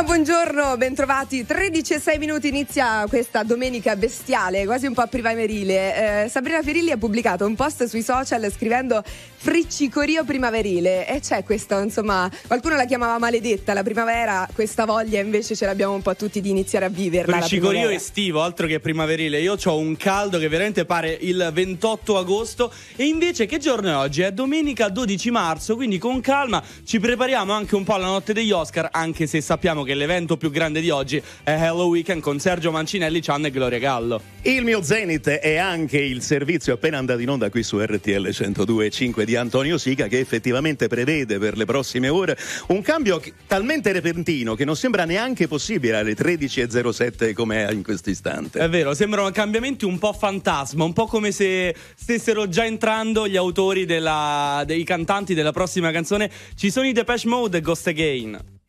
Ah, buongiorno, bentrovati. 13 e 6 minuti inizia questa domenica bestiale, quasi un po' primaverile. Eh, Sabrina Ferilli ha pubblicato un post sui social scrivendo friccicorio primaverile e c'è questa, insomma, qualcuno la chiamava maledetta la primavera, questa voglia invece ce l'abbiamo un po' tutti di iniziare a viverla. Friccicorio estivo, altro che primaverile. Io ho un caldo che veramente pare il 28 agosto e invece che giorno è oggi? È domenica 12 marzo, quindi con calma ci prepariamo anche un po' alla notte degli Oscar, anche se sappiamo che l'evento più grande di oggi è Hello Weekend con Sergio Mancinelli, Chan e Gloria Gallo. Il mio Zenith è anche il servizio appena andato in onda qui su RTL 102.5 di Antonio Sica che effettivamente prevede per le prossime ore un cambio talmente repentino che non sembra neanche possibile alle 13.07 come è in questo istante. È vero, sembrano cambiamenti un po' fantasma, un po' come se stessero già entrando gli autori della, dei cantanti della prossima canzone. Ci sono i Depeche Mode e Ghost Again.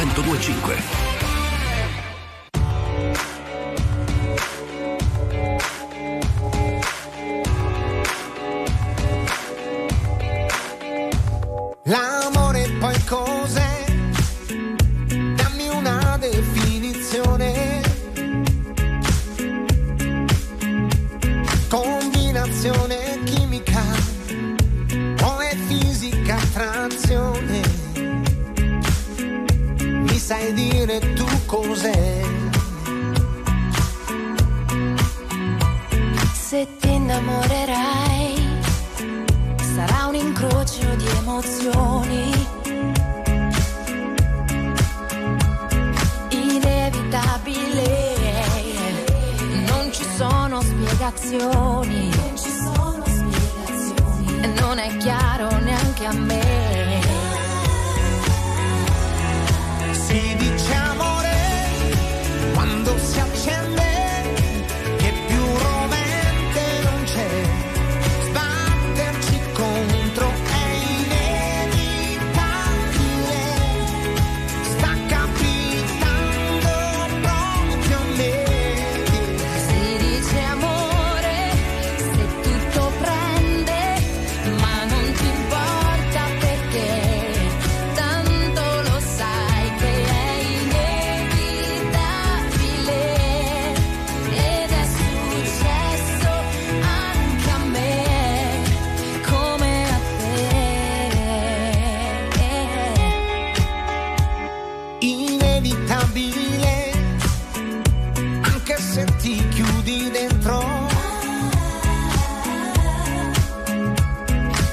1025. Inevitabile, anche se ti chiudi dentro.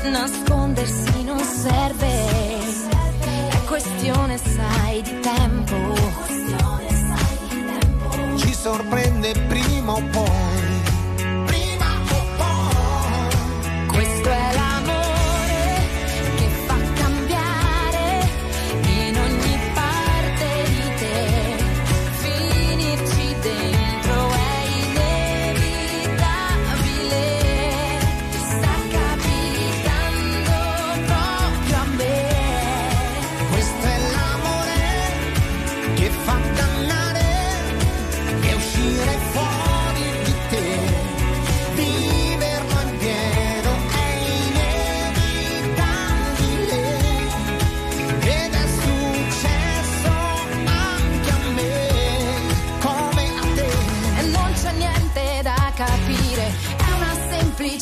Nascondersi non serve, è questione sai di tempo. Ci sorprende prima o poi.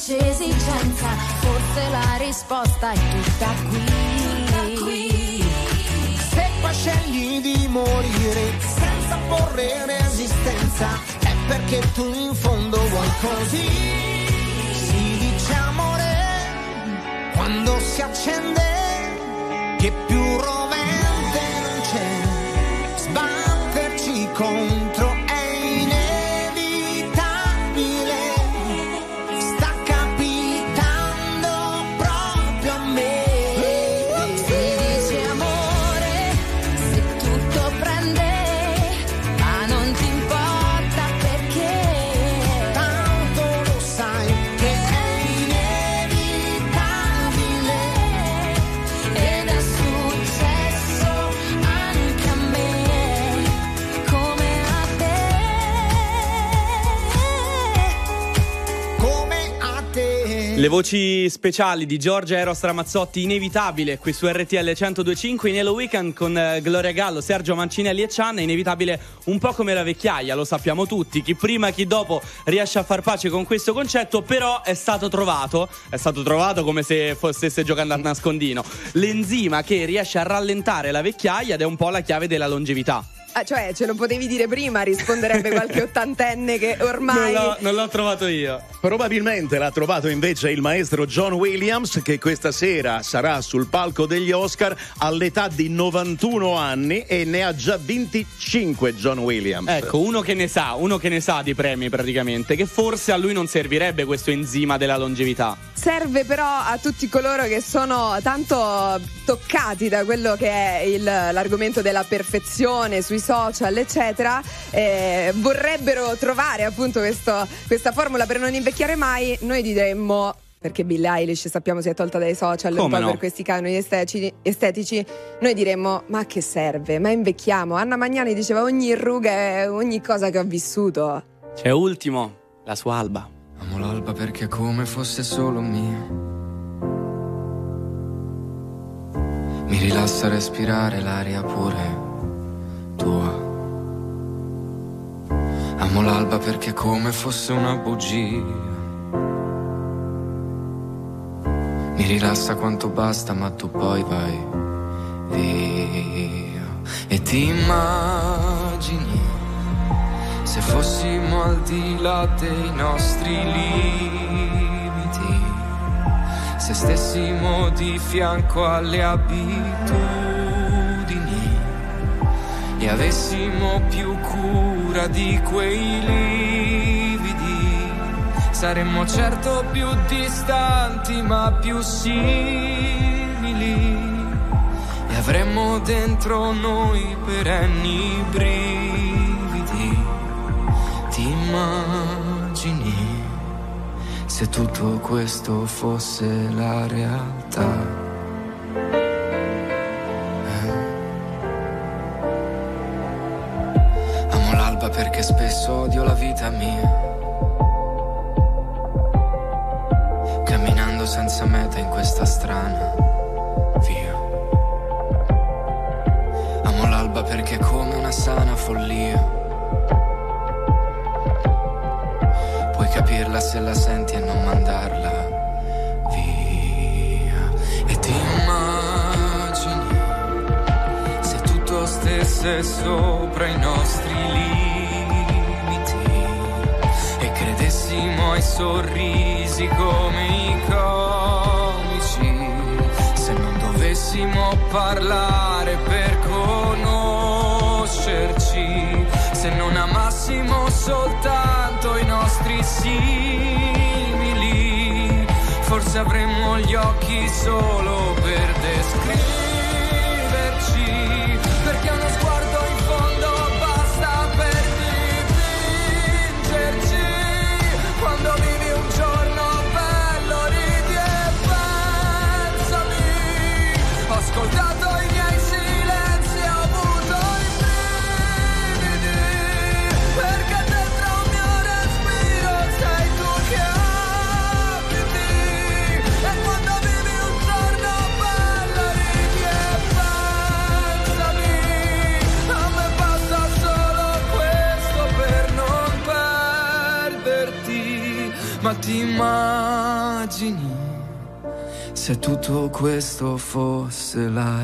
Semplice esigenza, forse la risposta è tutta qui. Se poi scegli di morire senza porre resistenza, è perché tu in fondo vuoi così. Si dice amore quando si accende, che più rovente Le voci speciali di Giorgia Eros Ramazzotti, inevitabile qui su RTL 1025 in Hello Weekend con eh, Gloria Gallo, Sergio Mancinelli e Cian. È inevitabile un po' come la vecchiaia, lo sappiamo tutti. Chi prima, chi dopo riesce a far pace con questo concetto, però è stato trovato, è stato trovato come se stesse giocando a nascondino, l'enzima che riesce a rallentare la vecchiaia ed è un po' la chiave della longevità. Ah, cioè, ce lo potevi dire prima, risponderebbe qualche ottantenne che Non ormai. l'ho, non l'ho trovato io. Probabilmente l'ha trovato invece il maestro John Williams che questa sera sarà sul palco degli Oscar all'età di 91 anni e ne ha già 25 John Williams. Ecco, uno che ne sa, uno che ne sa di premi praticamente, che forse a lui non servirebbe questo enzima della longevità. Serve però a tutti coloro che sono tanto toccati da quello che è il- l'argomento della perfezione sui social, eccetera, eh, vorrebbero trovare appunto questo- questa formula per non invecchiare mai. Noi diremmo. Perché Billie Eilish sappiamo si è tolta dai social un po' no? per questi canoni estetici, estetici, noi diremmo: Ma che serve? Ma invecchiamo. Anna Magnani diceva: Ogni ruga è ogni cosa che ho vissuto. C'è ultimo, la sua alba. Amo l'alba perché è come fosse solo mia. Mi rilassa respirare l'aria pure tua. Amo l'alba perché è come fosse una bugia. Mi rilassa quanto basta, ma tu poi vai via. E ti immagini Se fossimo al di là dei nostri limiti, se stessimo di fianco alle abitudini e avessimo più cura di quei lividi, saremmo certo più distanti ma più simili e avremmo dentro noi perenni brividi. Ti immagini se tutto questo fosse la realtà? Spesso odio la vita mia. Camminando senza meta in questa strana via. Amo l'alba perché è come una sana follia. Puoi capirla se la senti e non mandarla stesse sopra i nostri limiti credessimo ai sorrisi come i comici. Se non dovessimo parlare per conoscerci, se non amassimo soltanto i nostri simili, forse avremmo gli occhi solo per descriverci, immagini se tutto questo fosse la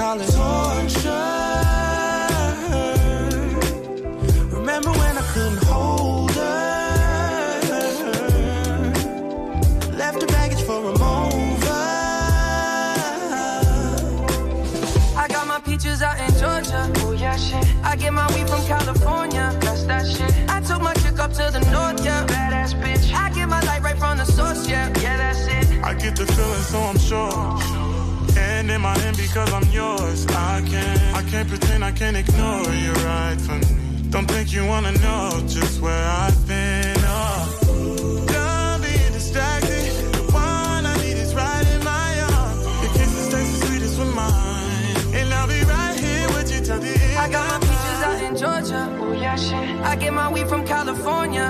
Call it torture. Remember when I couldn't hold her? Left her baggage for a mover. I got my peaches out in Georgia. Oh yeah, shit. I get my weed from California. That's that shit. I took my chick up to the north, yeah. Badass bitch. I get my light right from the source, yeah. Yeah, that's it. I get the feeling, so I'm sure. And in my hand because I'm yours. I can't, I can't pretend I can't ignore you right from me. Don't think you wanna know just where I've been. Oh. Done being distracted. The one I need is right in my arms. Your kisses taste the sweetest with mine. And I'll be right here with you till the end. I got my peaches out in Georgia. Oh yeah, shit. I get my weed from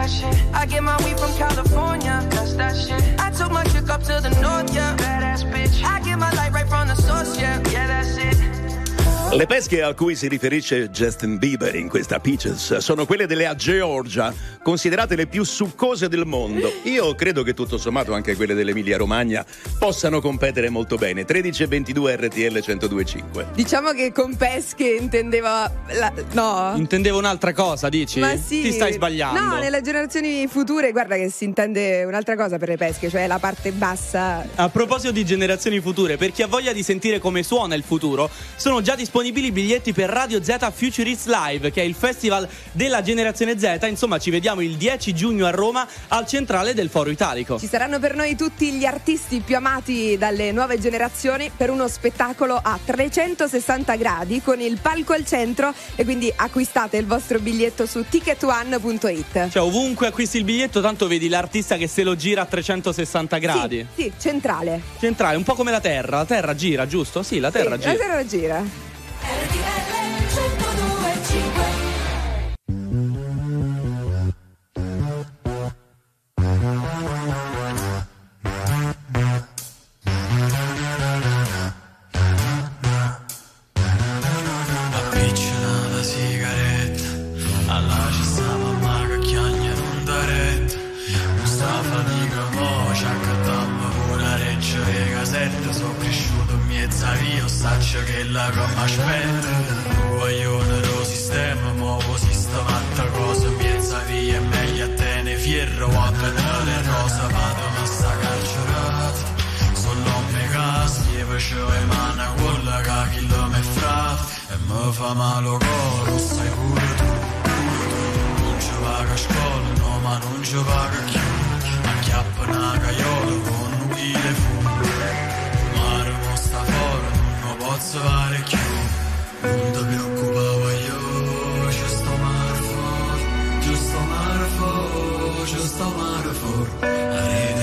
yeah, shit. I get my weed from California, that's that shit. I took my chick up to the north, yeah, badass bitch. I get my light right from the source, yeah, yeah, that's it. Le pesche a cui si riferisce Justin Bieber in questa Peaches sono quelle della Georgia, considerate le più succose del mondo. Io credo che tutto sommato anche quelle dell'Emilia Romagna possano competere molto bene. 13 e 22 RTL 1025. Diciamo che con pesche intendeva. la- no. Intendevo un'altra cosa, dici? Ma sì. Ti stai sbagliando. No, nelle generazioni future, guarda che si intende un'altra cosa per le pesche, cioè la parte bassa. A proposito di generazioni future, per chi ha voglia di sentire come suona il futuro, sono già disponibili i biglietti per Radio Z Futurist Live, che è il festival della generazione Z. Insomma, ci vediamo il 10 giugno a Roma al centrale del Foro Italico. Ci saranno per noi tutti gli artisti più amati dalle nuove generazioni per uno spettacolo a 360 gradi con il palco al centro e quindi acquistate il vostro biglietto su ticketone.it. Cioè, ovunque acquisti il biglietto, tanto vedi l'artista che se lo gira a 360 gradi. Sì, sì, centrale. Centrale, un po' come la Terra. La Terra gira, giusto? Sì, la Terra Sì, gira. La terra gira. Everything Saccio che la m'aspetta Tu vogliono lo sistema Muovo sistematta cosa in mezzo a via È meglio a te ne fierro Quando te le rose vado ma sta carcerata Solo me gas Gli facevo le mani a quella che chi lo me frate E mi fa male il cuore, sai pure tu. Non ci vaga a scuola, no ma non ci vaga più Acchiappa una caiola con un chile fumo non lo posso fare più Non ti preoccupare io, ci sto mare fuori Ci sto mare fuori, ci sto mare fuori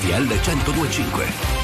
RTL 1025.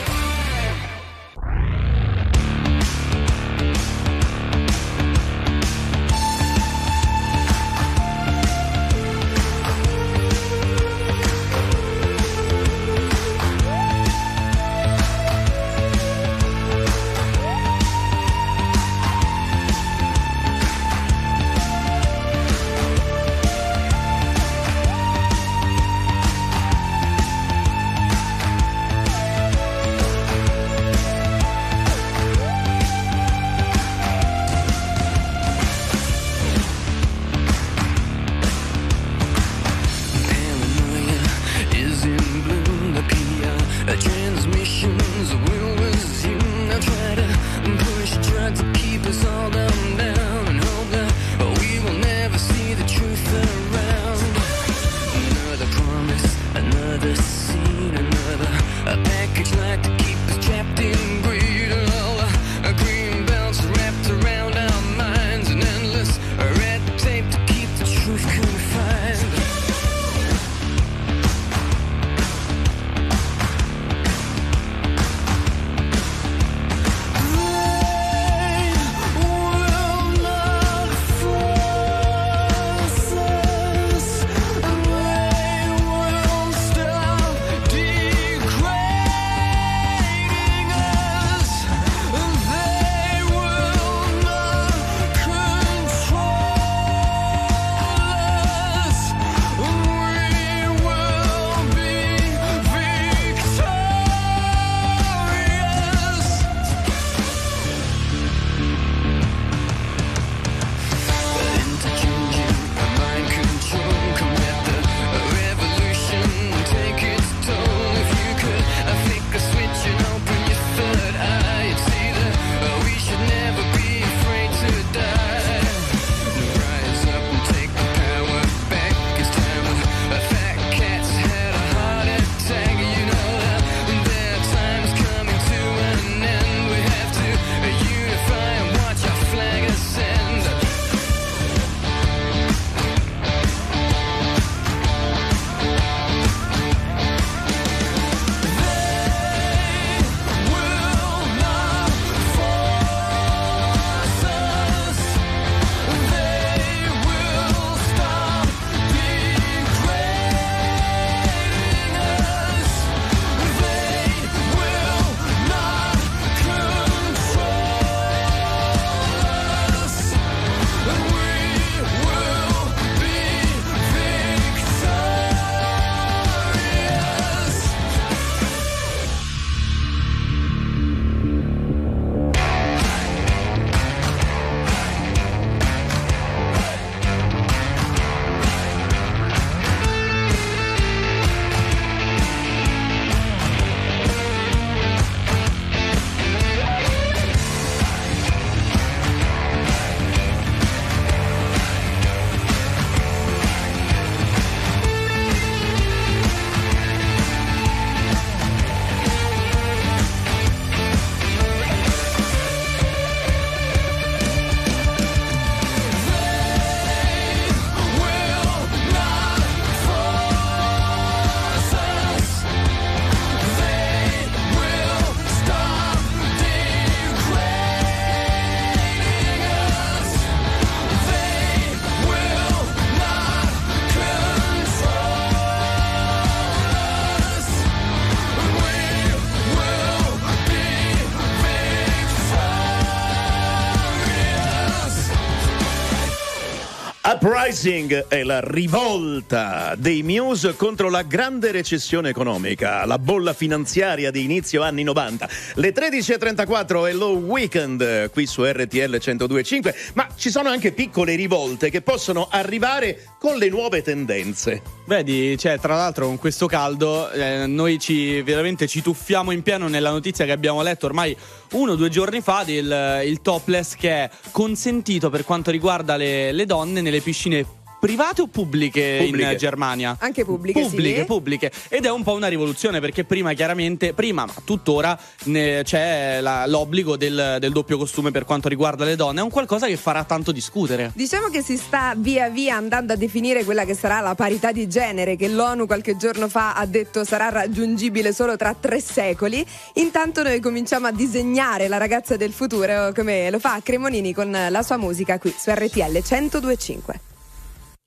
Uprising è la rivolta dei Muse contro la grande recessione economica, la bolla finanziaria di inizio anni 90. Le 13.34 è lo weekend qui su RTL 102.5, ma ci sono anche piccole rivolte che possono arrivare con le nuove tendenze. Vedi, cioè, tra l'altro con questo caldo eh, noi ci veramente ci tuffiamo in pieno nella notizia che abbiamo letto ormai uno o due giorni fa del il topless che è consentito per quanto riguarda le, le donne nelle piscine private o pubbliche, Pubbliche. in Germania? Anche pubbliche, Pubbliche, sì. pubbliche. Ed è un po' una rivoluzione perché prima chiaramente, prima ma tuttora ne- c'è la- l'obbligo del, del doppio costume per quanto riguarda le donne. È un qualcosa che farà tanto discutere. Diciamo che si sta via via andando a definire quella che sarà la parità di genere che l'ONU qualche giorno fa ha detto sarà raggiungibile solo tra tre secoli. Intanto noi cominciamo a disegnare la ragazza del futuro come lo fa Cremonini con la sua musica qui su RTL 1025.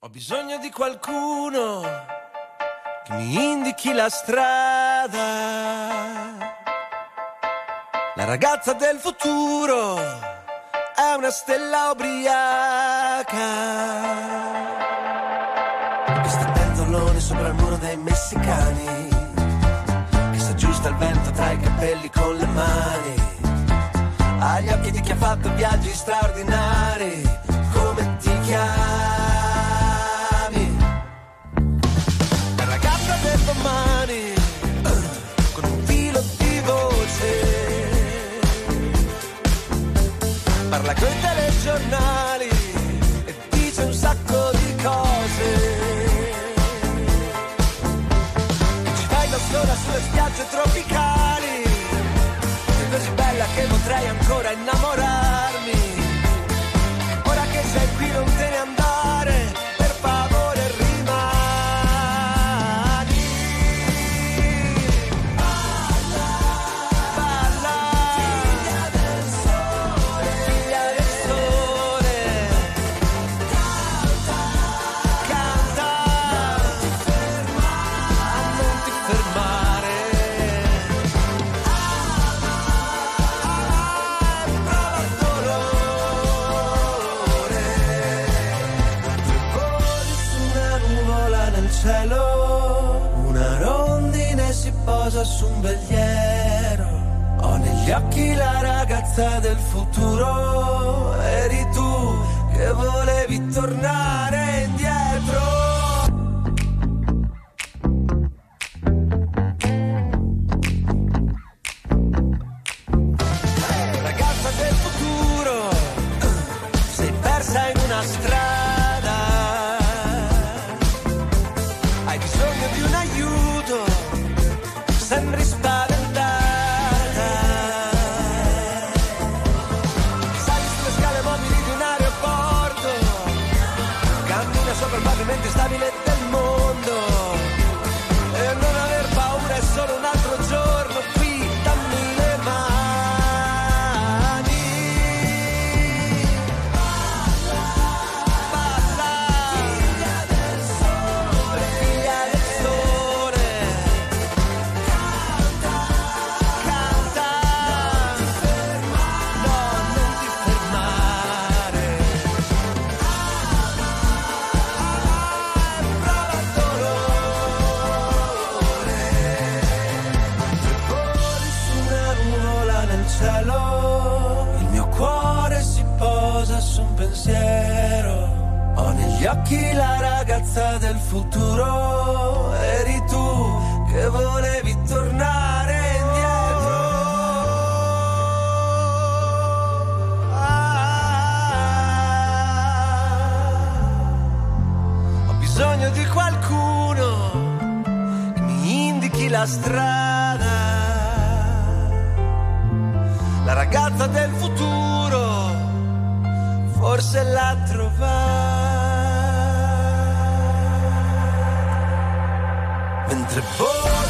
Ho bisogno di qualcuno che mi indichi la strada. La ragazza del futuro è una stella ubriaca. Che sta pentolone sopra il muro dei messicani. Che si aggiusta il vento tra i capelli con le mani. Ha gli occhi di chi ha fatto viaggi straordinari. Come ti chiami? Parla coi telegiornali e dice un sacco di cose. Ci fai da sola sulle spiagge tropicali, sei così bella che potrei ancora innamorarmi. Ora che sei qui non te ne ragazza del futuro, eri tu che volevi tornare la strada. La ragazza del futuro forse l'ha trovata. Mentre voli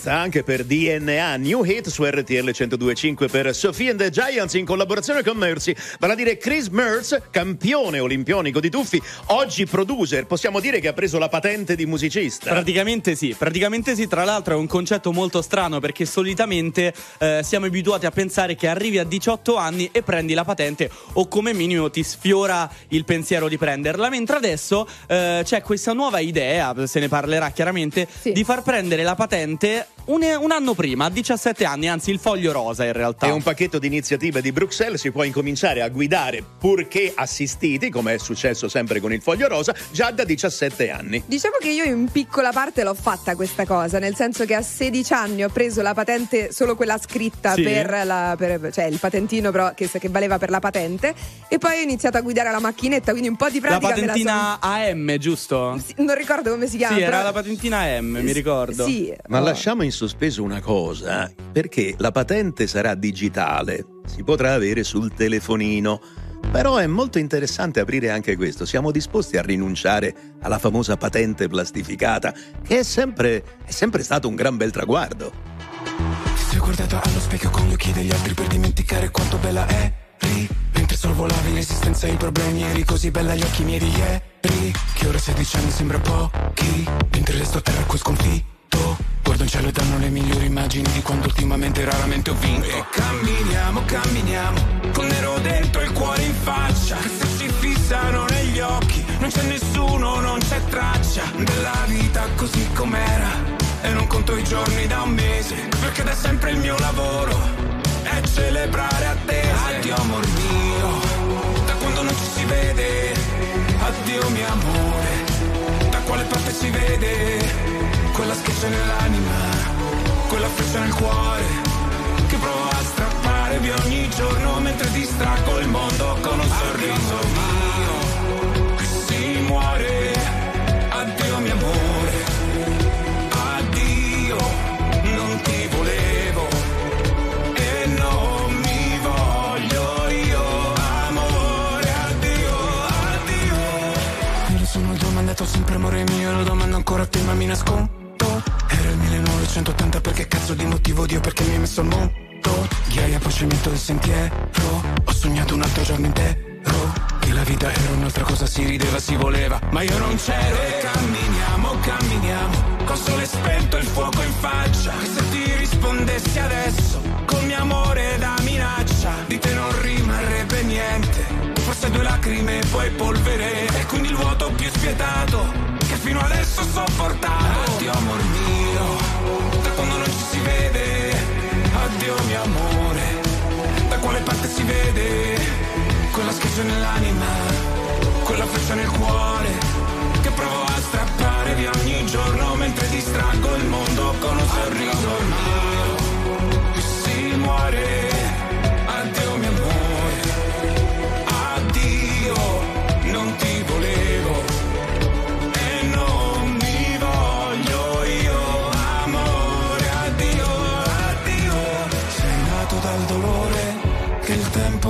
DNA sta anche per DNA New Hit su RTL 1025 per Sophie and the Giants in collaborazione con Mercy. Vale a dire Chris Mertz campione olimpionico di tuffi oggi producer. Possiamo dire che ha preso la patente di musicista? Praticamente sì, praticamente sì, tra l'altro è un concetto molto strano perché solitamente eh, siamo abituati a pensare che arrivi a 18 anni e prendi la patente o come minimo ti sfiora il pensiero di prenderla, mentre adesso eh, c'è questa nuova idea, se ne parlerà chiaramente, di far prendere la patente un, un anno prima, a 17 anni, anzi il foglio rosa in realtà. È un pacchetto di iniziative di Bruxelles, si può incominciare a guidare purché assistiti, come è successo sempre con il foglio rosa, già da 17 anni. Diciamo che io in piccola parte l'ho fatta questa cosa, nel senso che a 16 anni ho preso la patente, solo quella scritta Sì. per la, per- cioè il patentino però che, che valeva per la patente, e poi ho iniziato a guidare la macchinetta, quindi un po' di La pratica la patentina AM, giusto? son- Non ricordo come si chiama. Sì, era però- la patentina AM, mi ricordo. Sì, Ma oh. lasciamo in sospeso una cosa, perché la patente sarà digitale, si potrà avere sul telefonino. Però è molto interessante aprire anche questo. Siamo disposti a rinunciare alla famosa patente plastificata, che è sempre, è sempre stato un gran bel traguardo. Ti sei guardata allo specchio con gli occhi degli altri per dimenticare quanto bella eri. Mentre sorvolavi l'esistenza e i problemi eri così bella agli occhi miei di ieri. Che ora 16 anni sembra pochi. Mentre resto a terra qui sconfitto. Guardo in cielo e danno le migliori immagini di quando ultimamente raramente ho vinto. E camminiamo, camminiamo. Con nero dentro e il cuore in faccia. Che se ci fissano negli occhi. Non c'è nessuno, non c'è traccia. Della vita così com'era. E non conto i giorni da un mese Perché da sempre il mio lavoro È celebrare attese Addio amor mio Da quando non ci si vede Addio mio amore Da quale parte si vede Quella schiaccia nell'anima Quella freccia nel cuore Che provo a strappare via ogni giorno Mentre distraggo il mondo con un sorriso mio Che si muore Addio mio amore Addio, non ti volevo e non mi voglio io, amore, addio, addio. Io sono domandato sempre amore mio, lo domando ancora a te ma mi nascondo. Era il 180 perché cazzo di motivo? Dio perché mi hai messo al mondo Ghiaia poi cemento del sentiero. Ho sognato un altro giorno intero. Che la vita era un'altra cosa si rideva si voleva. Ma io non c'ero. E camminiamo camminiamo. Con sole spento il fuoco in faccia. E se ti rispondessi adesso Con mio amore da minaccia Di te non rimarrebbe niente. Forse due lacrime e poi polvere. E quindi il vuoto più spietato Che fino adesso ho sopportato. Addio amor mio Addio mio amore Da quale parte si vede? Quella schiaccia nell'anima Quella freccia nel cuore Che provo a strappare via ogni giorno Mentre distraggo il mondo con un sorriso. Si muore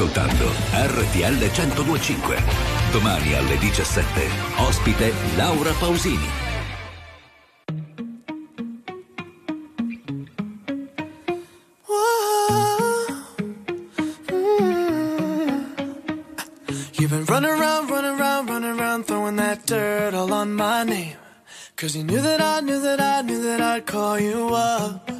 Ascoltando RTL 1025. Domani alle 17. Ospite Laura Pausini. You've been running around, running around, running around, throwing that dirt all on my name. Cause you knew that I knew that I knew that I'd call you up.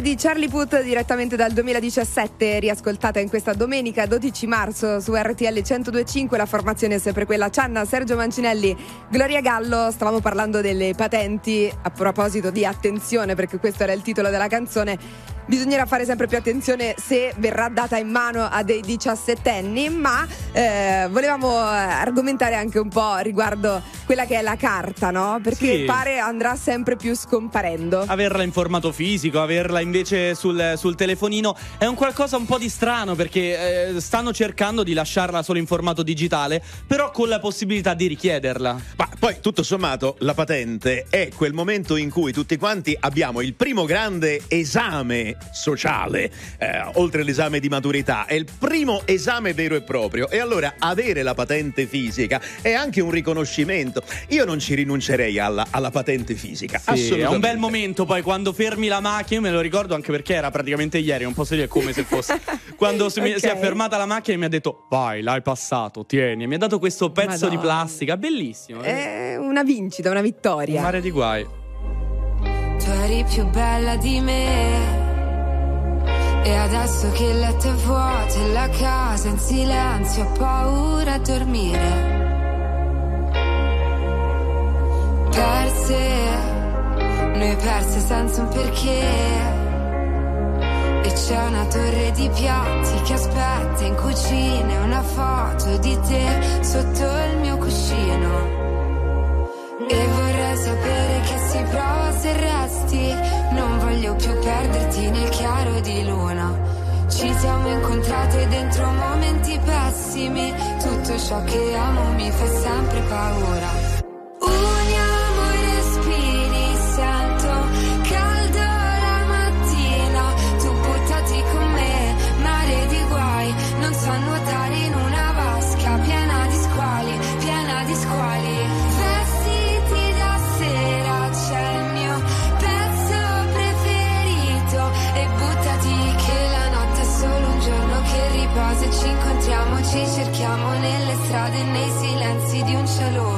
di Charlie Puth direttamente dal 2017, riascoltata in questa domenica 12 marzo su RTL 1025, la formazione è sempre quella. Cianna, Sergio Mancinelli, Gloria Gallo, stavamo parlando delle patenti, a proposito di attenzione perché questo era il titolo della canzone, bisognerà fare sempre più attenzione se verrà data in mano a dei diciassettenni, ma eh, volevamo eh, argomentare anche un po' riguardo quella che è la carta, no? Perché Sì. pare andrà sempre più scomparendo. Averla in formato fisico, averla invece sul, sul telefonino è un qualcosa un po' di strano perché eh, stanno cercando di lasciarla solo in formato digitale, però con la possibilità di richiederla. Ma poi, tutto sommato, la patente è quel momento in cui tutti quanti abbiamo il primo grande esame sociale, eh, oltre all'esame di maturità, è il primo esame vero e proprio. E allora avere la patente fisica è anche un riconoscimento. Io non ci rinuncerei alla, alla patente fisica. Sì, è un bel momento poi quando fermi la macchina, io me lo ricordo anche perché era praticamente ieri, non posso dire come se fosse. quando si, mi- Ok. si è fermata la macchina e mi ha detto vai, l'hai passato, tieni. E mi ha dato questo pezzo di Madonna. plastica, bellissimo. È una vincita, una Un vittoria. mare di guai. Tu eri più bella di me. E adesso che il letto è vuoto e la casa in silenzio, ho paura a dormire. Perse, noi perse senza un perché. E c'è una torre di piatti che aspetta in cucina una foto di te sotto il mio. E vorrei sapere che si prova se resti. Non voglio più perderti nel chiaro di luna. Ci siamo incontrate dentro momenti pessimi. Tutto ciò che amo mi fa sempre paura. Uniamo ci cerchiamo nelle strade nei silenzi di un cielo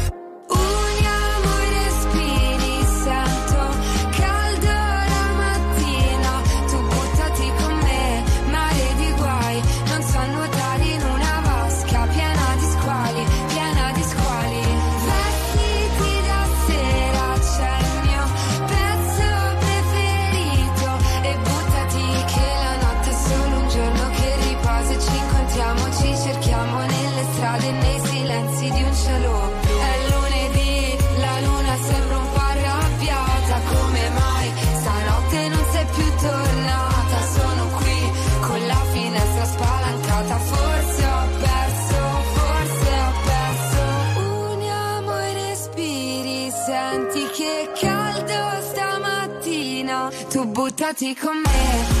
Senti che caldo stamattina. Tu buttati con me,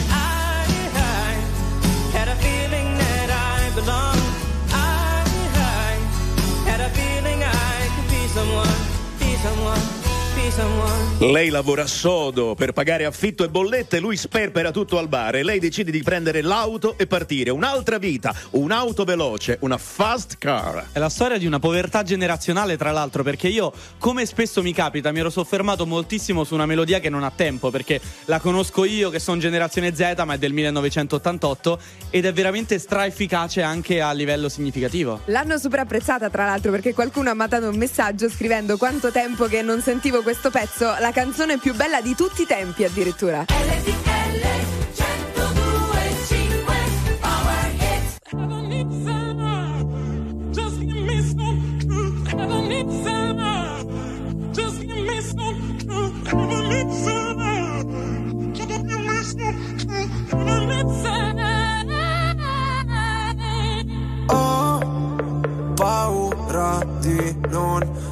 someone. Lei lavora sodo per pagare affitto e bollette, lui sperpera tutto al bar e lei decide di prendere l'auto e partire. Un'altra vita, un'auto veloce, una fast car. È la storia di una povertà generazionale, tra l'altro, perché io, come spesso mi capita, mi ero soffermato moltissimo su una melodia che non ha tempo, perché la conosco io, che sono generazione Z, ma è del 1988, ed è veramente straefficace anche a livello significativo. L'hanno super apprezzata tra l'altro perché qualcuno ha mandato un messaggio scrivendo quanto tempo che non sentivo questo pezzo, la canzone più bella di tutti i tempi addirittura. Ho paura di non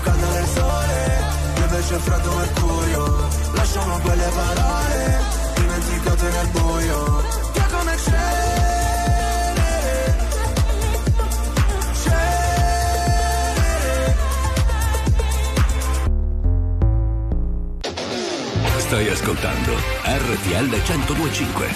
Calda del sole, io invece freddo mercurio. Lasciamo quelle parole, dimenticate nel buio. Stai ascoltando RTL 1025.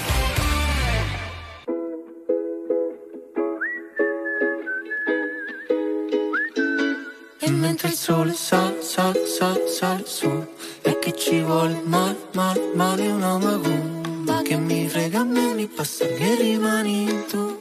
E mentre il sole sale, sale, sale, sale su E che ci vuole male, male, male una macumba Che mi frega a me, mi passa che rimani tu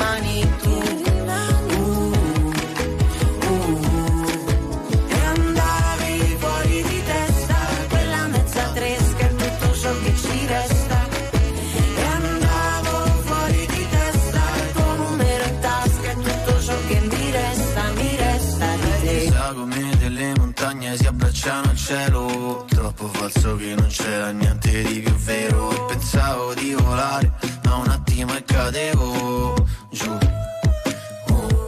al cielo. Troppo falso che non c'era niente di più vero. E pensavo di volare ma un attimo e cadevo giù. Oh.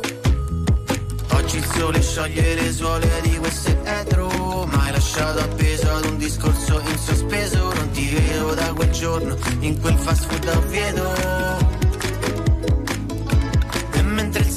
Oggi il sole scioglie le suole di questo etro. Ma lasciato appeso ad un discorso in sospeso. Non ti vedo da quel giorno in quel fast food a il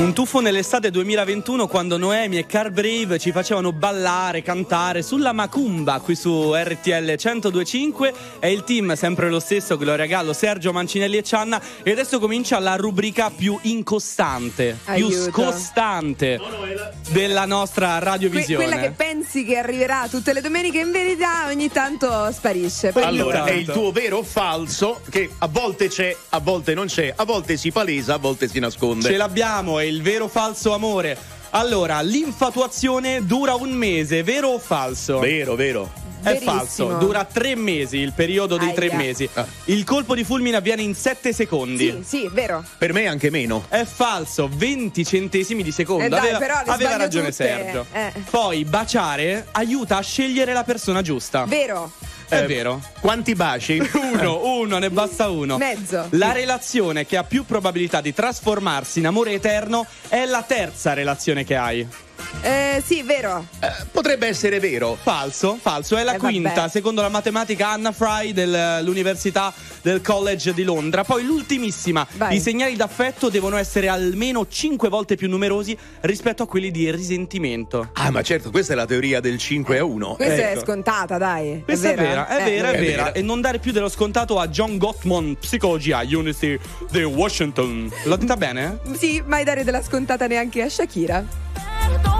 Un tuffo nell'estate 2021 quando Noemi e Car Brave ci facevano ballare, cantare sulla Macumba qui su RTL 1025 è il team sempre lo stesso Gloria Gallo, Sergio Mancinelli e Cianna e adesso comincia la rubrica più incostante, più Aiuto. scostante della nostra Que- radiovisione. quella che pensi che arriverà tutte le domeniche, in verità ogni tanto sparisce. Poi Allora, tanto. è il tuo vero o falso che a volte c'è, a volte non c'è, a volte si palesa, a volte si nasconde. Ce l'abbiamo, è il vero falso amore. Allora, l'infatuazione dura un mese, vero o falso? Vero, vero. È Verissimo. falso, dura tre mesi, il periodo dei Aia. tre mesi. Ah. Il colpo di fulmine avviene in sette secondi. Sì, sì, vero. Per me anche meno. È falso, 20 centesimi di secondo. Eh dai, aveva però le aveva ragione tutte. Sergio. Eh. Poi baciare aiuta a scegliere la persona giusta. Vero. È Eh, vero. Quanti baci? Uno, uno, ne basta uno. Mezzo. La relazione che ha più probabilità di trasformarsi in amore eterno è la terza relazione che hai. Eh, sì, vero. Eh, potrebbe essere vero. Falso, falso, è la Eh, vabbè. quinta, secondo la matematica Anna Fry dell'Università del College di Londra. Poi l'ultimissima, Vai. i segnali d'affetto devono essere almeno 5 volte più numerosi rispetto a quelli di risentimento. Ah, ma certo, questa è la teoria del 5 a 1. Questa Ecco. è scontata, dai. Questa è, vera? vera, è Eh. vera, è È vera. vera. E non dare più dello scontato a John Gottman, psicologia, University di Washington. L'ho detta bene? Sì, mai dare della scontata neanche a Shakira. siento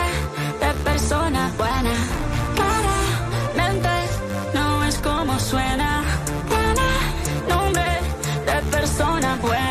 persona buena. Claramente no es como suena. Tiene nombre de persona buena.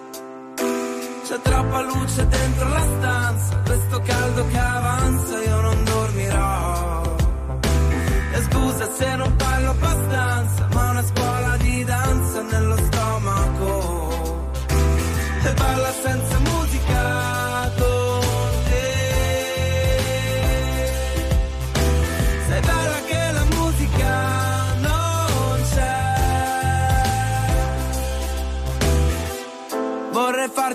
C'è troppa luce dentro la stanza, questo caldo che avanza, io non dormirò. E scusa se non parlo abbastanza, ma una scuola di danza nello stomaco. E balla senza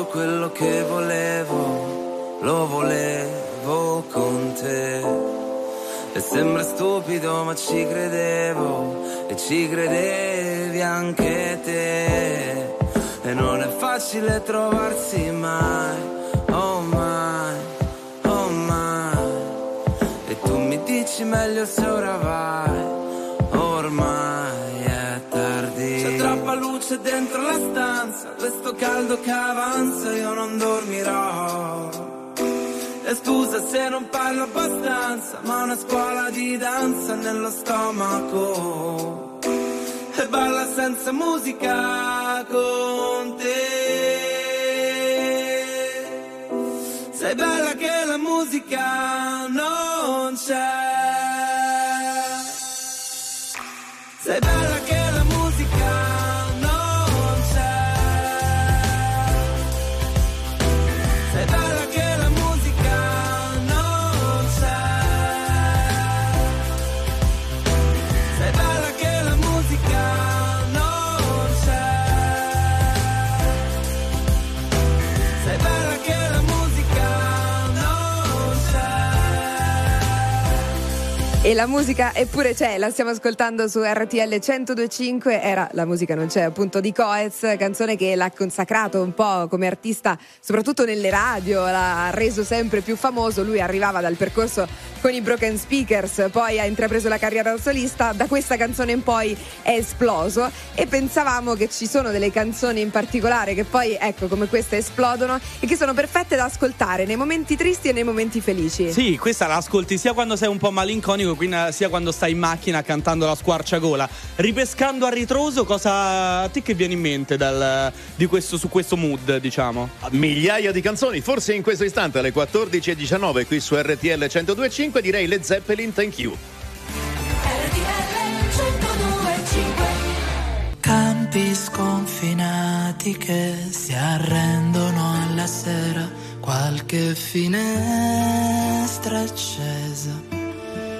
tutto quello che volevo, lo volevo con te. E sembra stupido ma ci credevo e ci credevi anche te. E non è facile trovarsi mai, oh mai, oh mai. E tu mi dici meglio se ora vai, questo caldo che avanza, io non dormirò. E scusa se non parlo abbastanza, ma una scuola di danza nello stomaco. E balla senza musica con te. Sei bella che la musica non c'è. Sei bella E la musica eppure c'è, la stiamo ascoltando su RTL 1025, era La musica non c'è appunto di Coez, canzone che l'ha consacrato un po' come artista, soprattutto nelle radio, l'ha reso sempre più famoso, lui arrivava dal percorso con i Broken Speakers, poi ha intrapreso la carriera da solista, da questa canzone in poi è esploso e pensavamo che ci sono delle canzoni in particolare che poi ecco come queste esplodono e che sono perfette da ascoltare nei momenti tristi e nei momenti felici. Sì, questa la ascolti sia quando sei un po' malinconico, quindi, sia quando stai in macchina cantando la squarciagola. Ripescando a ritroso, cosa a te che viene in mente dal- di questo, su questo mood, diciamo? Migliaia di canzoni, forse in questo istante alle 14.19 qui su RTL 102.5 direi Led Zeppelin Thank You. Campi sconfinati che si arrendono alla sera, qualche finestra accesa,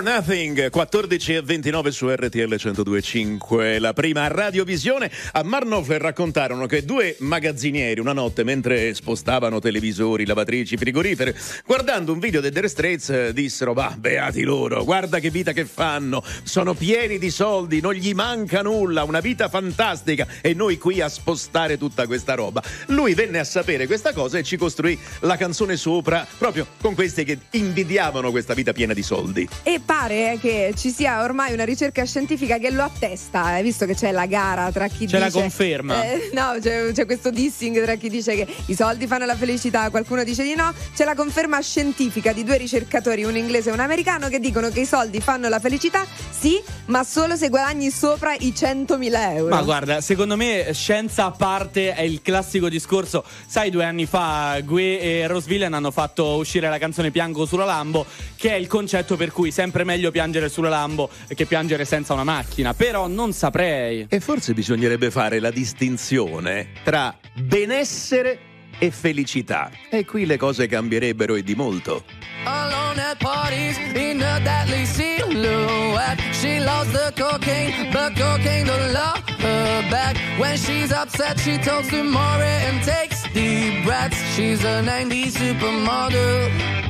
For Nothing, 14 e 29 su RTL 1025. La prima radiovisione. A Marnoffler raccontarono che due magazzinieri una notte, mentre spostavano televisori, lavatrici, frigoriferi, guardando un video dei Dire Straits, eh, dissero: Bah, beati loro, guarda che vita che fanno. Sono pieni di soldi, non gli manca nulla, una vita fantastica. E noi qui a spostare tutta questa roba. Lui venne a sapere questa cosa e ci costruì la canzone sopra, proprio con questi che invidiavano questa vita piena di soldi. E pare che ci sia ormai una ricerca scientifica che lo attesta, hai visto che c'è la gara tra chi C'è dice... la conferma. Eh, no, c'è, c'è questo dissing tra chi dice che i soldi fanno la felicità, qualcuno dice di no. C'è la conferma scientifica di due ricercatori, un inglese e un americano, che dicono che i soldi fanno la felicità, sì, ma solo se guadagni sopra i 100.000 euro. Ma guarda, secondo me scienza a parte è il classico discorso. Sai, due anni fa Gue e Rose Villain hanno fatto uscire la canzone Piango sulla Lambo, che è il concetto per cui sempre meglio piangere sulla Lambo che piangere senza una macchina. Però non saprei. E forse bisognerebbe fare la distinzione tra benessere e felicità. E qui le cose cambierebbero e di molto. Alone at parties in a deadly silhouette. She loves the cocaine, but cocaine don't love her back. When she's upset, she talks to Maury and takes deep breaths. She's a 90s supermodel.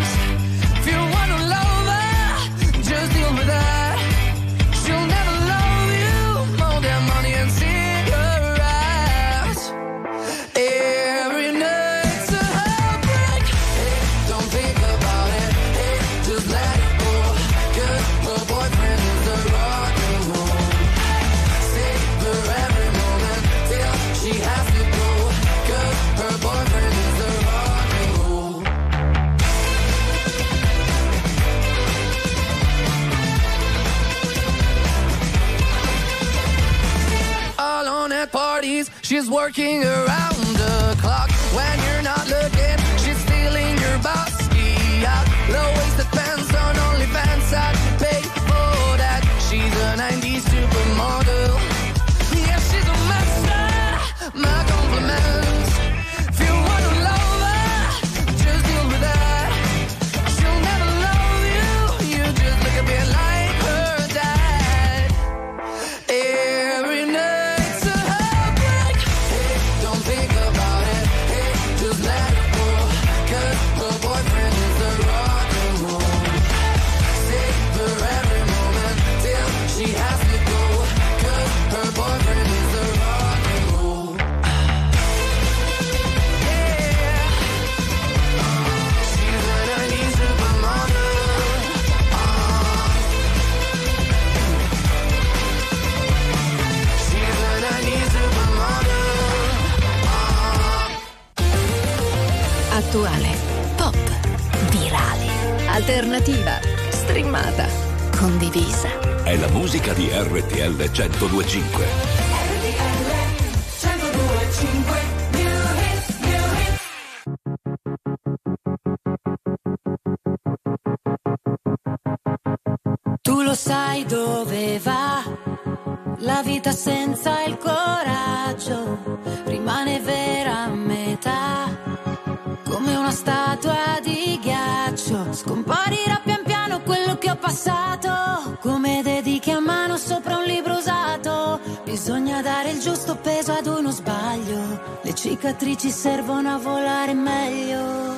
parties, she's working around. alternativa, streamata, condivisa. È la musica di RTL 1025. RTL 1025. Tu lo sai dove va la vita senza il coraggio, rimane vera a metà come una statua di ghiaccio. Scom- pensato, come dedichi a mano sopra un libro usato. Bisogna dare il giusto peso ad uno sbaglio, le cicatrici servono a volare meglio.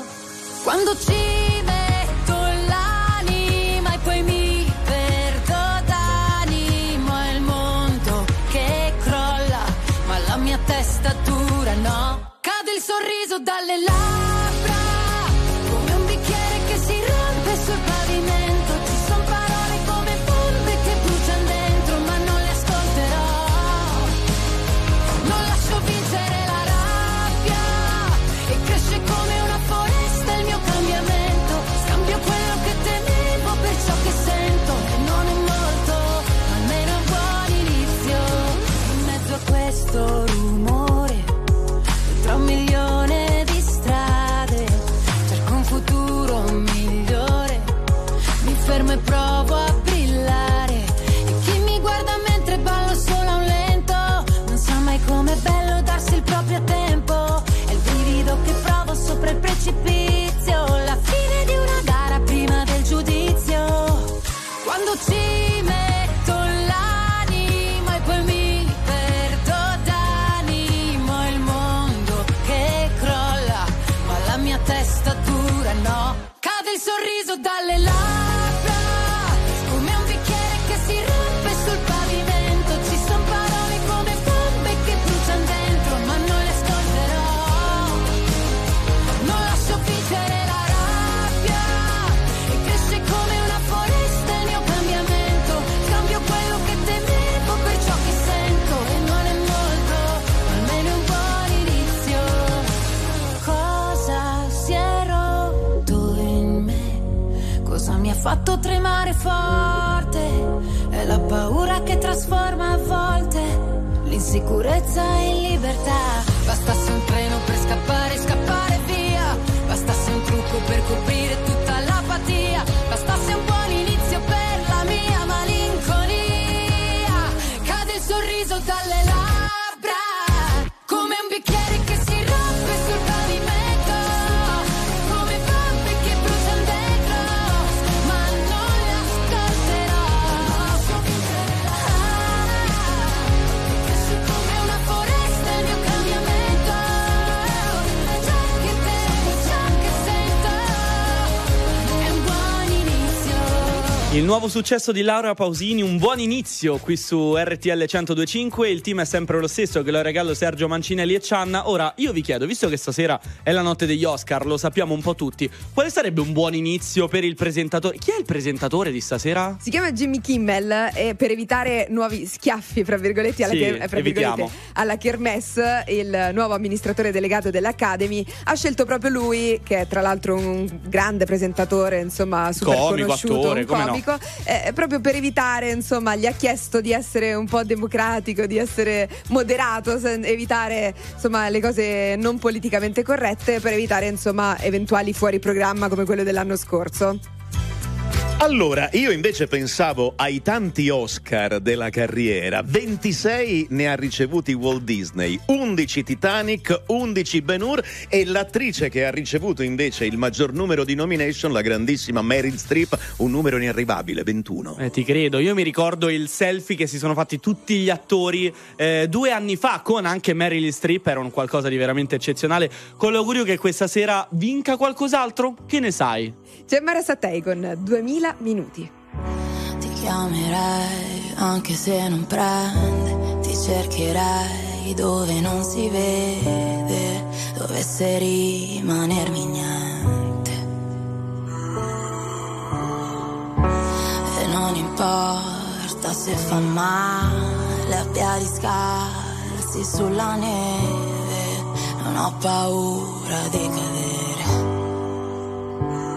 Quando ci metto l'anima e poi mi perdo d'animo, è il mondo che crolla, ma la mia testa dura no. Cade il sorriso dalle labbra. fatto tremare forte, è la paura che trasforma a volte l'insicurezza in libertà. Il nuovo successo di Laura Pausini, un buon inizio qui su RTL 1025. Il team è sempre lo stesso che lo regalo Sergio Mancinelli e Cianna. Ora io vi chiedo, visto che stasera è la notte degli Oscar, lo sappiamo un po' tutti, quale sarebbe un buon inizio per il presentatore? Chi è il presentatore di stasera? Si chiama Jimmy Kimmel e per evitare nuovi schiaffi, fra virgolette, alla, Sì, cher- fra virgolette, alla Kermesse, il nuovo amministratore delegato dell'Academy ha scelto proprio lui, che è tra l'altro un grande presentatore, insomma, super Comico, conosciuto, attore, un come no. Comico, eh, proprio per evitare, insomma, gli ha chiesto di essere un po' democratico, di essere moderato, evitare, insomma, le cose non politicamente corrette, per evitare, insomma, eventuali fuori programma come quello dell'anno scorso. Allora, io invece pensavo ai tanti Oscar della carriera. 26 ne ha ricevuti Walt Disney, 11 Titanic, 11 Ben Hur e l'attrice che ha ricevuto invece il maggior numero di nomination, la grandissima Meryl Streep, un numero inarrivabile, 21. Eh, ti credo, io mi ricordo il selfie che si sono fatti tutti gli attori eh, due anni fa con anche Meryl Streep, era un qualcosa di veramente eccezionale. Con l'augurio che questa sera vinca qualcos'altro? Che ne sai? C'è Mara Sattei con 2000 minuti. Ti chiamerei anche se non prende, ti cercherei dove non si vede, dovesse rimanermi niente. E non importa se fa male a piedi scarsi sulla neve, non ho paura di cadere.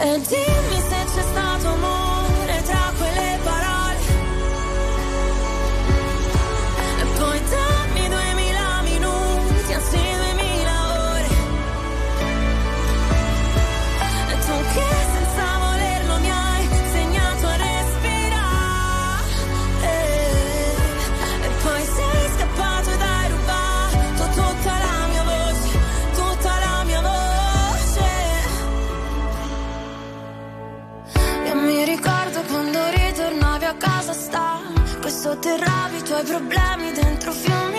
e dimmi se c'è stato amore sotterravi i tuoi problemi dentro fiumi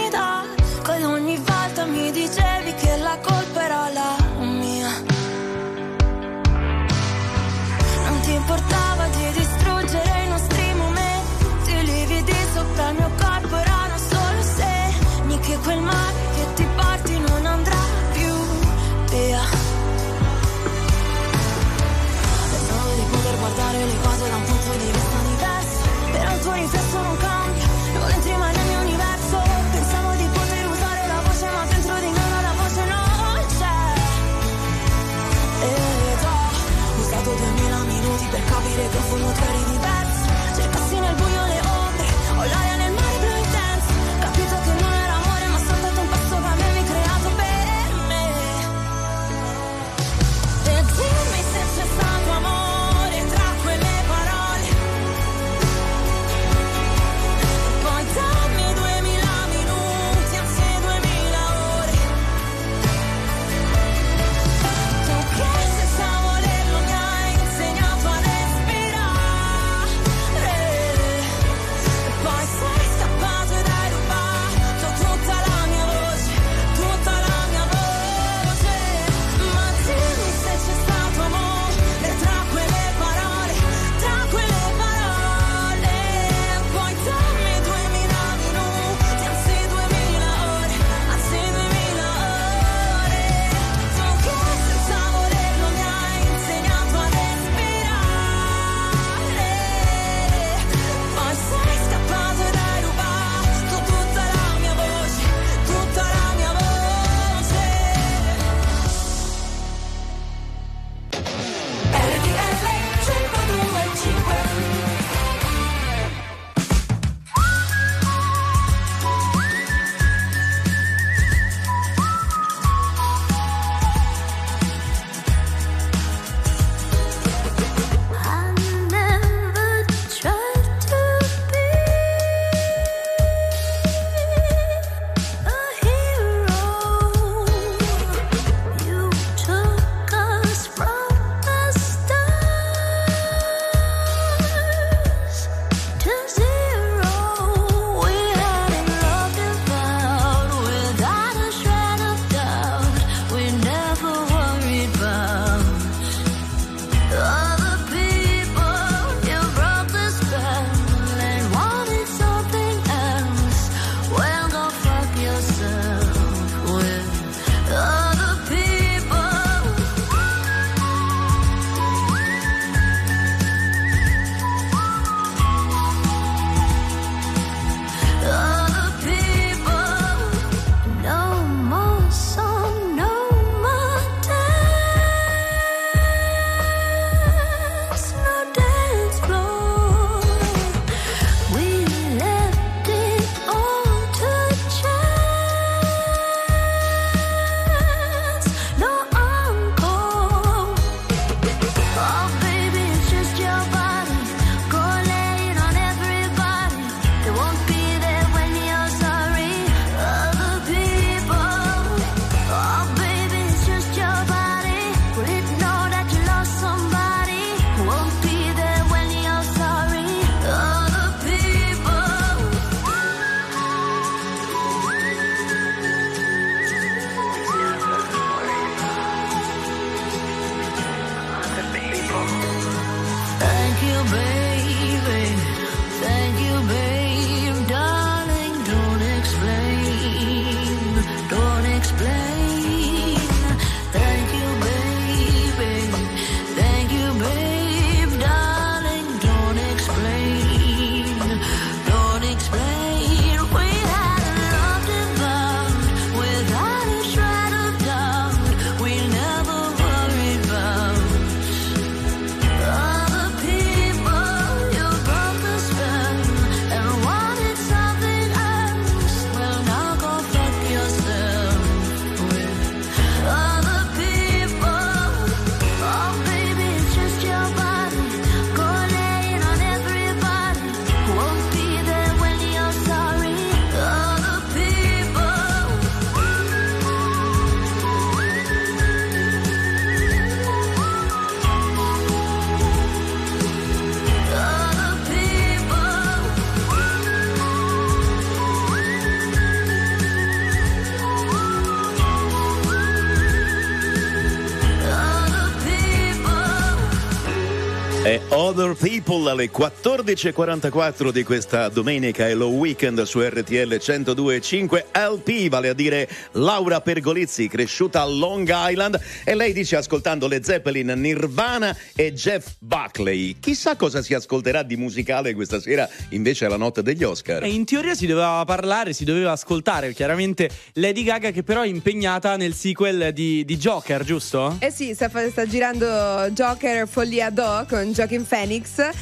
Other People alle 14.44 di questa domenica e lo weekend su RTL 102.5 LP, vale a dire Laura Pergolizzi, cresciuta a Long Island e lei dice ascoltando le Zeppelin, Nirvana e Jeff Buckley. Chissà cosa si ascolterà di musicale questa sera invece alla notte degli Oscar. E in teoria si doveva parlare, si doveva ascoltare chiaramente Lady Gaga che però è impegnata nel sequel di, di Joker, giusto? Eh sì, sta, sta girando Joker Follia Do con Joaquin Phoenix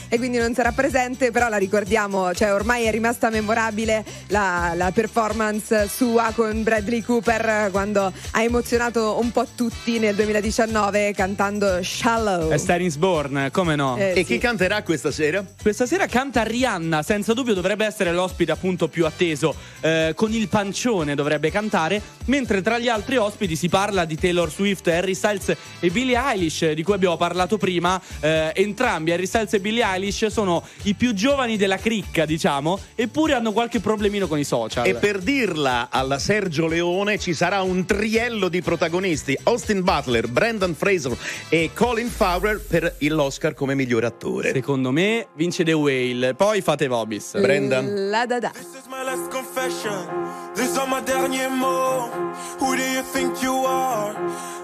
e quindi non sarà presente, però la ricordiamo, cioè ormai è rimasta memorabile la, la performance sua con Bradley Cooper quando ha emozionato un po' tutti nel 2019 cantando Shallow. È Star is Born, come no? Eh, e sì. chi canterà questa sera? Questa sera canta Rihanna, senza dubbio dovrebbe essere l'ospite appunto più atteso, eh, con il pancione dovrebbe cantare, mentre tra gli altri ospiti si parla di Taylor Swift, Harry Styles e Billie Eilish, di cui abbiamo parlato prima, eh, entrambi, Harry Styles e Billie Eilish, sono i più giovani della cricca, diciamo, eppure hanno qualche problemino con i social. E per dirla alla Sergio Leone ci sarà un triello di protagonisti: Austin Butler, Brandon Fraser e Colin Farrell per l'Oscar come miglior attore. Secondo me vince The Whale, poi fate Vobis. Brendan. La da da. my last confession. These are my derniers mots. Who do you think you are?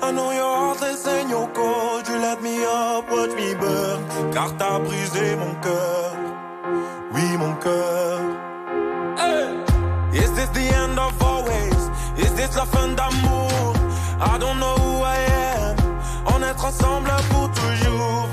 I know you're heartless and you're cold. You let me up, watch me burn. Car t'as brisé mon cœur. Oui, mon cœur. Is this the end of always? Is this la fin d'amour? I don't know who I am. En être ensemble pour toujours.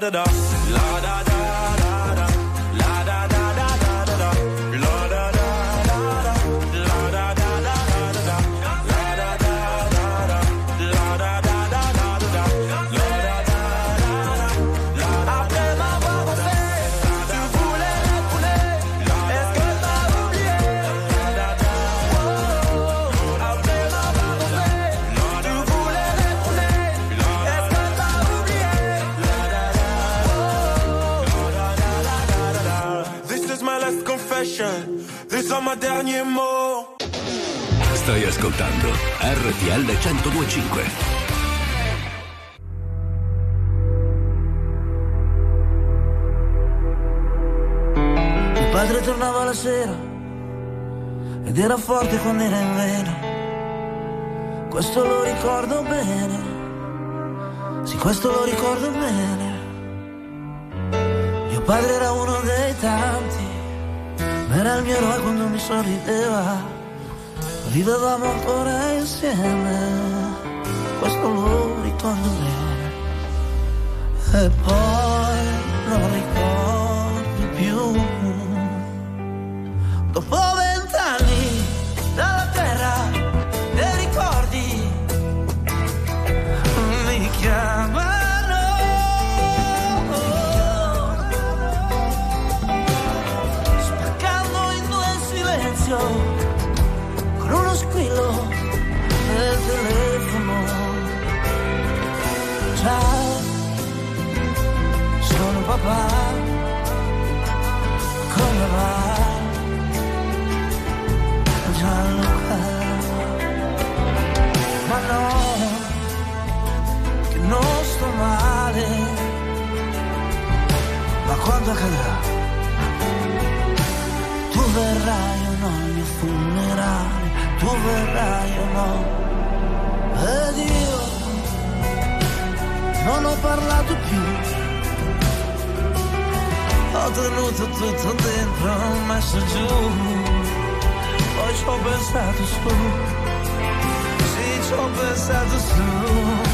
da da da Derniers mots. Stai ascoltando RTL 1025. Mio padre tornava la sera ed era forte quando era in vena. Questo lo ricordo bene. Sì, questo lo ricordo bene. Mio padre era uno dei tanti, era il mio eroe quando mi sorrideva. Vivevamo ancora insieme. Questo lo ricordo bene. E poi verrai o no al mio funerale, tu verrai o no? Ed io non ho parlato più. Ho tenuto tutto dentro, ho messo giù. Poi ci ho pensato su. Sì, ci ho pensato su.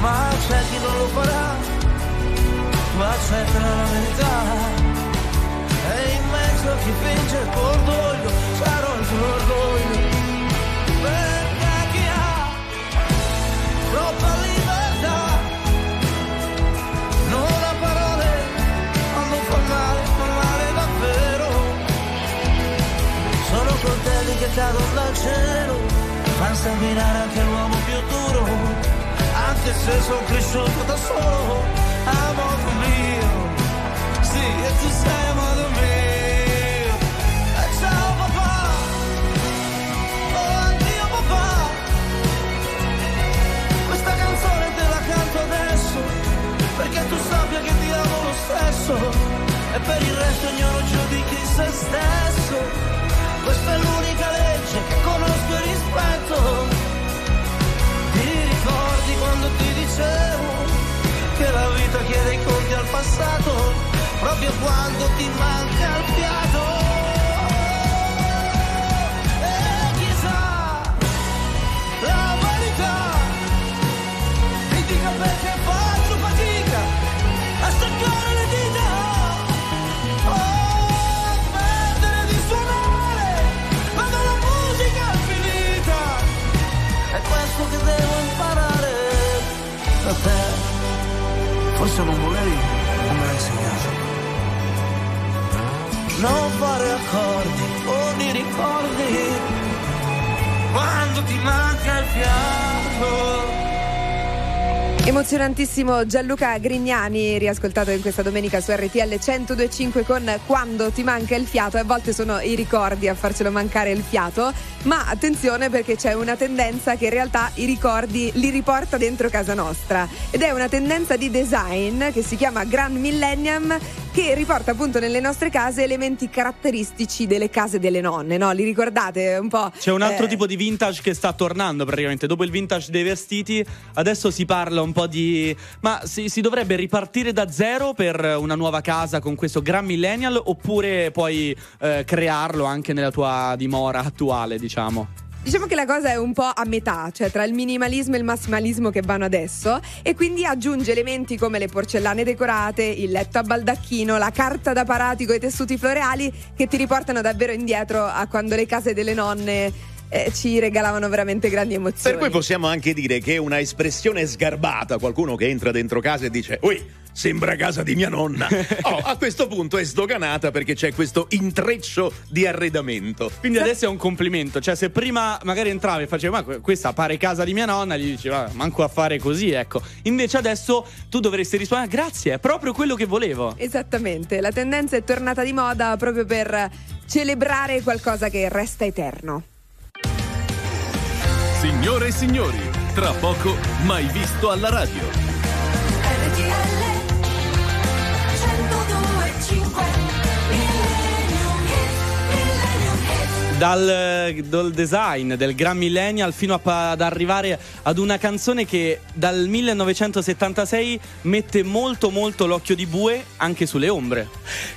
Ma c'è chi non lo farà tu accetta la verità. E in mezzo a chi finge il tuo orgoglio sarò il tuo orgoglio. Perché chi ha troppa libertà non ha parole quando fa male fa male davvero. Sono coltelli che cadono dal cielo fanno sanguinare anche l'uomo più anche se sono cresciuto da solo a modo mio, sì, e tu sei a modo mio. E ciao papà, oh addio papà, questa canzone te la canto adesso, perché tu sappia che ti amo lo stesso, e per il resto ognuno giudichi se stesso, questa è l'unica legge che conosco e rispetto. Quando ti dicevo che la vita chiede i conti al passato, proprio quando ti manca il fiato. Da te. Forse non volevi, non me l'hai insegnato. Non fare accordi con i ricordi quando ti manca il fiato. Emozionantissimo Gianluca Grignani, riascoltato in questa domenica su RTL 1025 con Quando ti manca il fiato, a volte sono i ricordi a farcelo mancare il fiato, ma attenzione perché c'è una tendenza che in realtà i ricordi li riporta dentro casa nostra ed è una tendenza di design che si chiama Grand Millennium che riporta appunto nelle nostre case elementi caratteristici delle case delle nonne, no? Li ricordate un po'? C'è un altro eh, tipo di vintage che sta tornando praticamente. Dopo il vintage dei vestiti, adesso si parla un po' di. Ma si, si dovrebbe ripartire da zero per una nuova casa con questo Grand Millennial oppure puoi eh, crearlo anche nella tua dimora attuale, diciamo? Diciamo che la cosa è un po' a metà, cioè tra il minimalismo e il massimalismo che vanno adesso e quindi aggiunge elementi come le porcellane decorate, il letto a baldacchino, la carta da parati con i tessuti floreali che ti riportano davvero indietro a quando le case delle nonne eh, ci regalavano veramente grandi emozioni. Per cui possiamo anche dire che è una espressione sgarbata, qualcuno che entra dentro casa e dice Ui, sembra casa di mia nonna. Oh, a questo punto è sdoganata perché c'è questo intreccio di arredamento. Quindi adesso è un complimento. Cioè, se prima magari entravi e facevi, ma que- questa pare casa di mia nonna, gli dicevi, "Ah, manco a fare così, ecco. Invece adesso tu dovresti rispondere, "Ah, grazie, è proprio quello che volevo. Esattamente, la tendenza è tornata di moda proprio per celebrare qualcosa che resta eterno. Signore e signori, tra poco mai visto alla radio. 1025 Dal, dal design del Grand Millennial fino a ad arrivare ad una canzone che dal 1976 mette molto molto l'occhio di bue anche sulle ombre.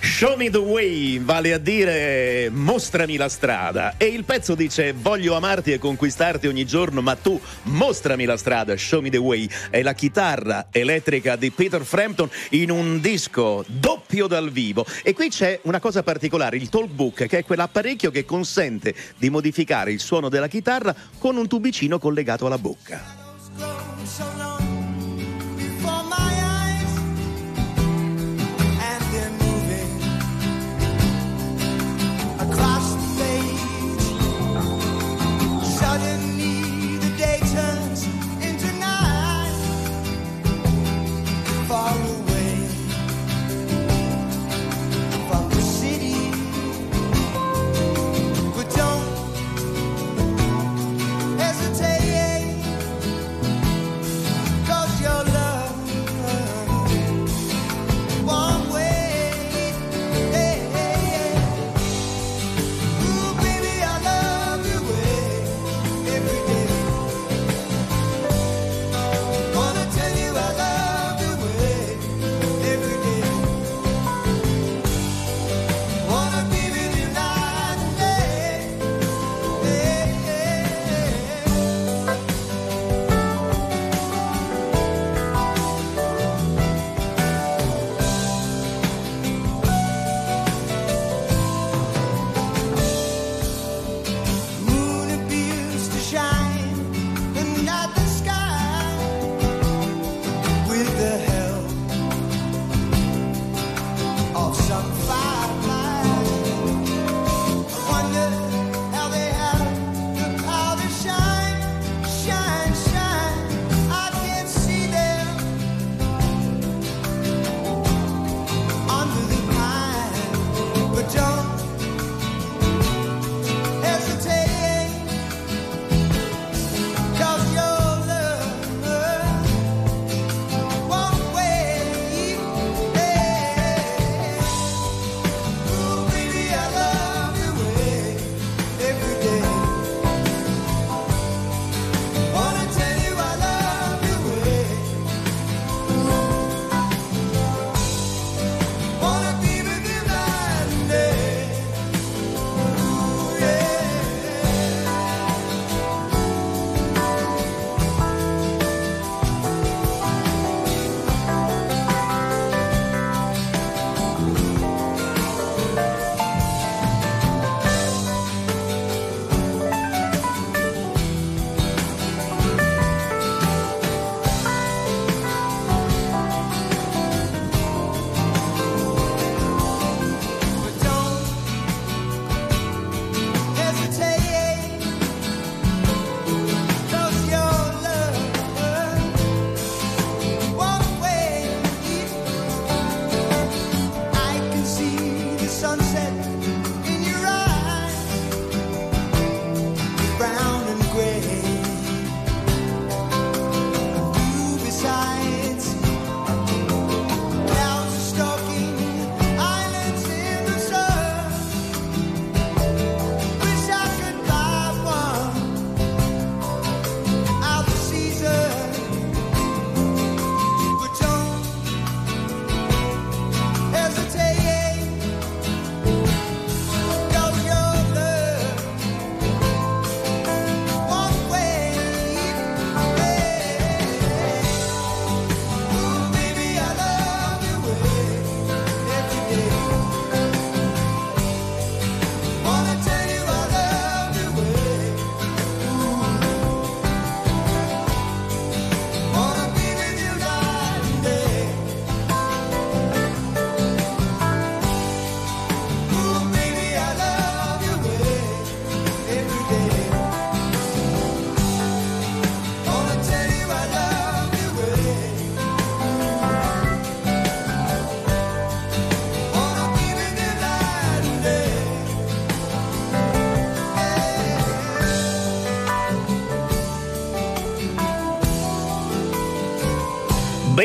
Show me the way, vale a dire mostrami la strada. E il pezzo dice voglio amarti e conquistarti ogni giorno, ma tu mostrami la strada, show me the way. È la chitarra elettrica di Peter Frampton in un disco doppio dal vivo. E qui c'è una cosa particolare, il talkbook, che è quell'apparecchio che consente consente di modificare il suono della chitarra con un tubicino collegato alla bocca. Suddenly.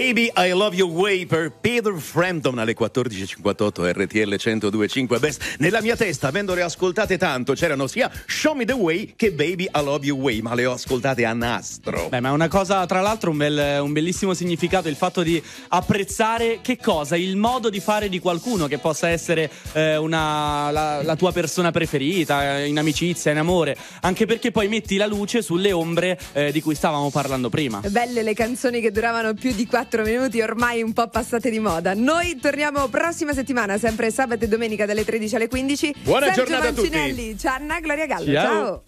Baby I Love You Way per Peter Frampton alle 14.58 RTL 102.5 Best. Nella mia testa, avendole ascoltate tanto, c'erano sia Show Me the Way che Baby I Love You Way, ma le ho ascoltate a nastro. Beh, ma è una cosa, tra l'altro, un, bel- un bellissimo significato il fatto di apprezzare che cosa? Il modo di fare di qualcuno che possa essere eh, una, la, la tua persona preferita, eh, in amicizia, in amore, anche perché poi metti la luce sulle ombre eh, di cui stavamo parlando prima. Belle le canzoni che duravano più di 4 minuti, ormai un po' passate di moda. Noi torniamo prossima settimana, sempre sabato e domenica dalle 13 alle 15. Buona Sergio giornata a tutti. Mancinelli, Gianna, Gloria Gallo. Ciao. Ciao.